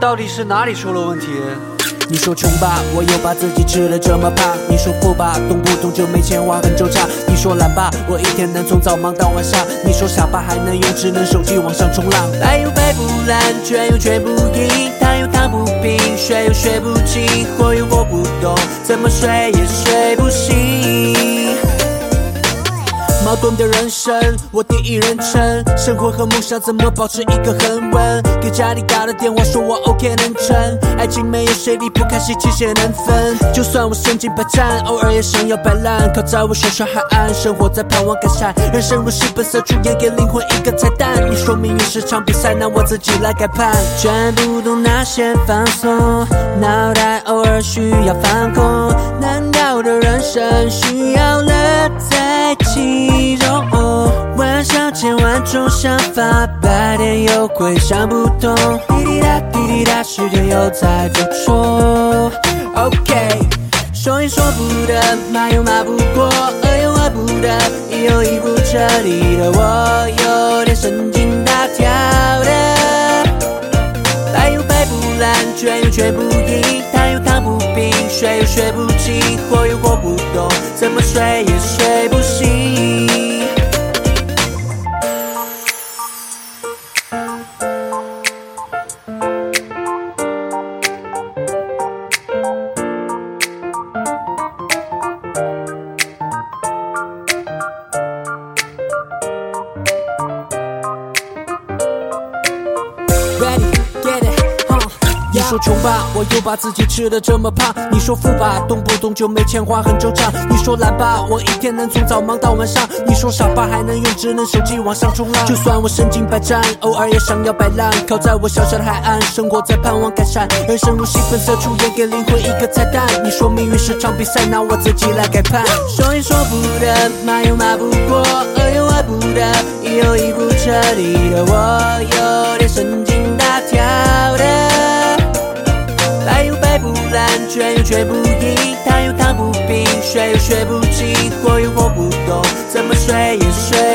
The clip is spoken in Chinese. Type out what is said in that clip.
到底是哪里出了问题？你说穷吧，我又把自己吃得这么胖；你说富吧，动不动就没钱花很惆怅；你说懒吧，我一天能从早忙到晚上；你说傻吧，还能用智能手机网上冲浪。他又背不烂，卷又卷不赢；躺又躺不平，学又学不精；活又活不懂，怎么睡也睡不醒。矛盾的人生，我第一人称，生活和梦想怎么保持一个恒温？给家里打了电话，说我 OK 能成，爱情没有谁离不开谁，期限能分。就算我身经百战，偶尔也想要摆烂，靠在我小小海岸，生活在盼望改善。人生如戏，本色出演，给灵魂一个彩蛋。你说命运是场比赛，那我自己来改判。全部都拿先放松，脑袋偶尔需要放空。难道的人生需要乐在其中？万想千万种想法，白天又会想不通。滴滴答滴滴答，时间又在复错。OK，说也说不得，骂又骂不过，饿又饿不得，一又一不彻底的我，有点神经大条的。他又背不烂，卷又卷不赢；他又躺不平，学又学不精；活又说穷吧，我又把自己吃得这么胖；你说富吧，动不动就没钱花很惆怅；你说懒吧，我一天能从早忙到晚上；你说傻吧，还能用智能手机网上冲浪。就算我身经百战，偶尔也想要摆烂，靠在我小小的海岸，生活在盼望改善。人生如戏，本色出演，给灵魂一个彩蛋。你说命运是场比赛，那我自己来改判。说也说不得，骂又骂不过，饿又饿不得，一有一不彻底的我，背不烂，却又学不赢；他又躺不平，学又学不精；活又活不懂，怎么睡也睡。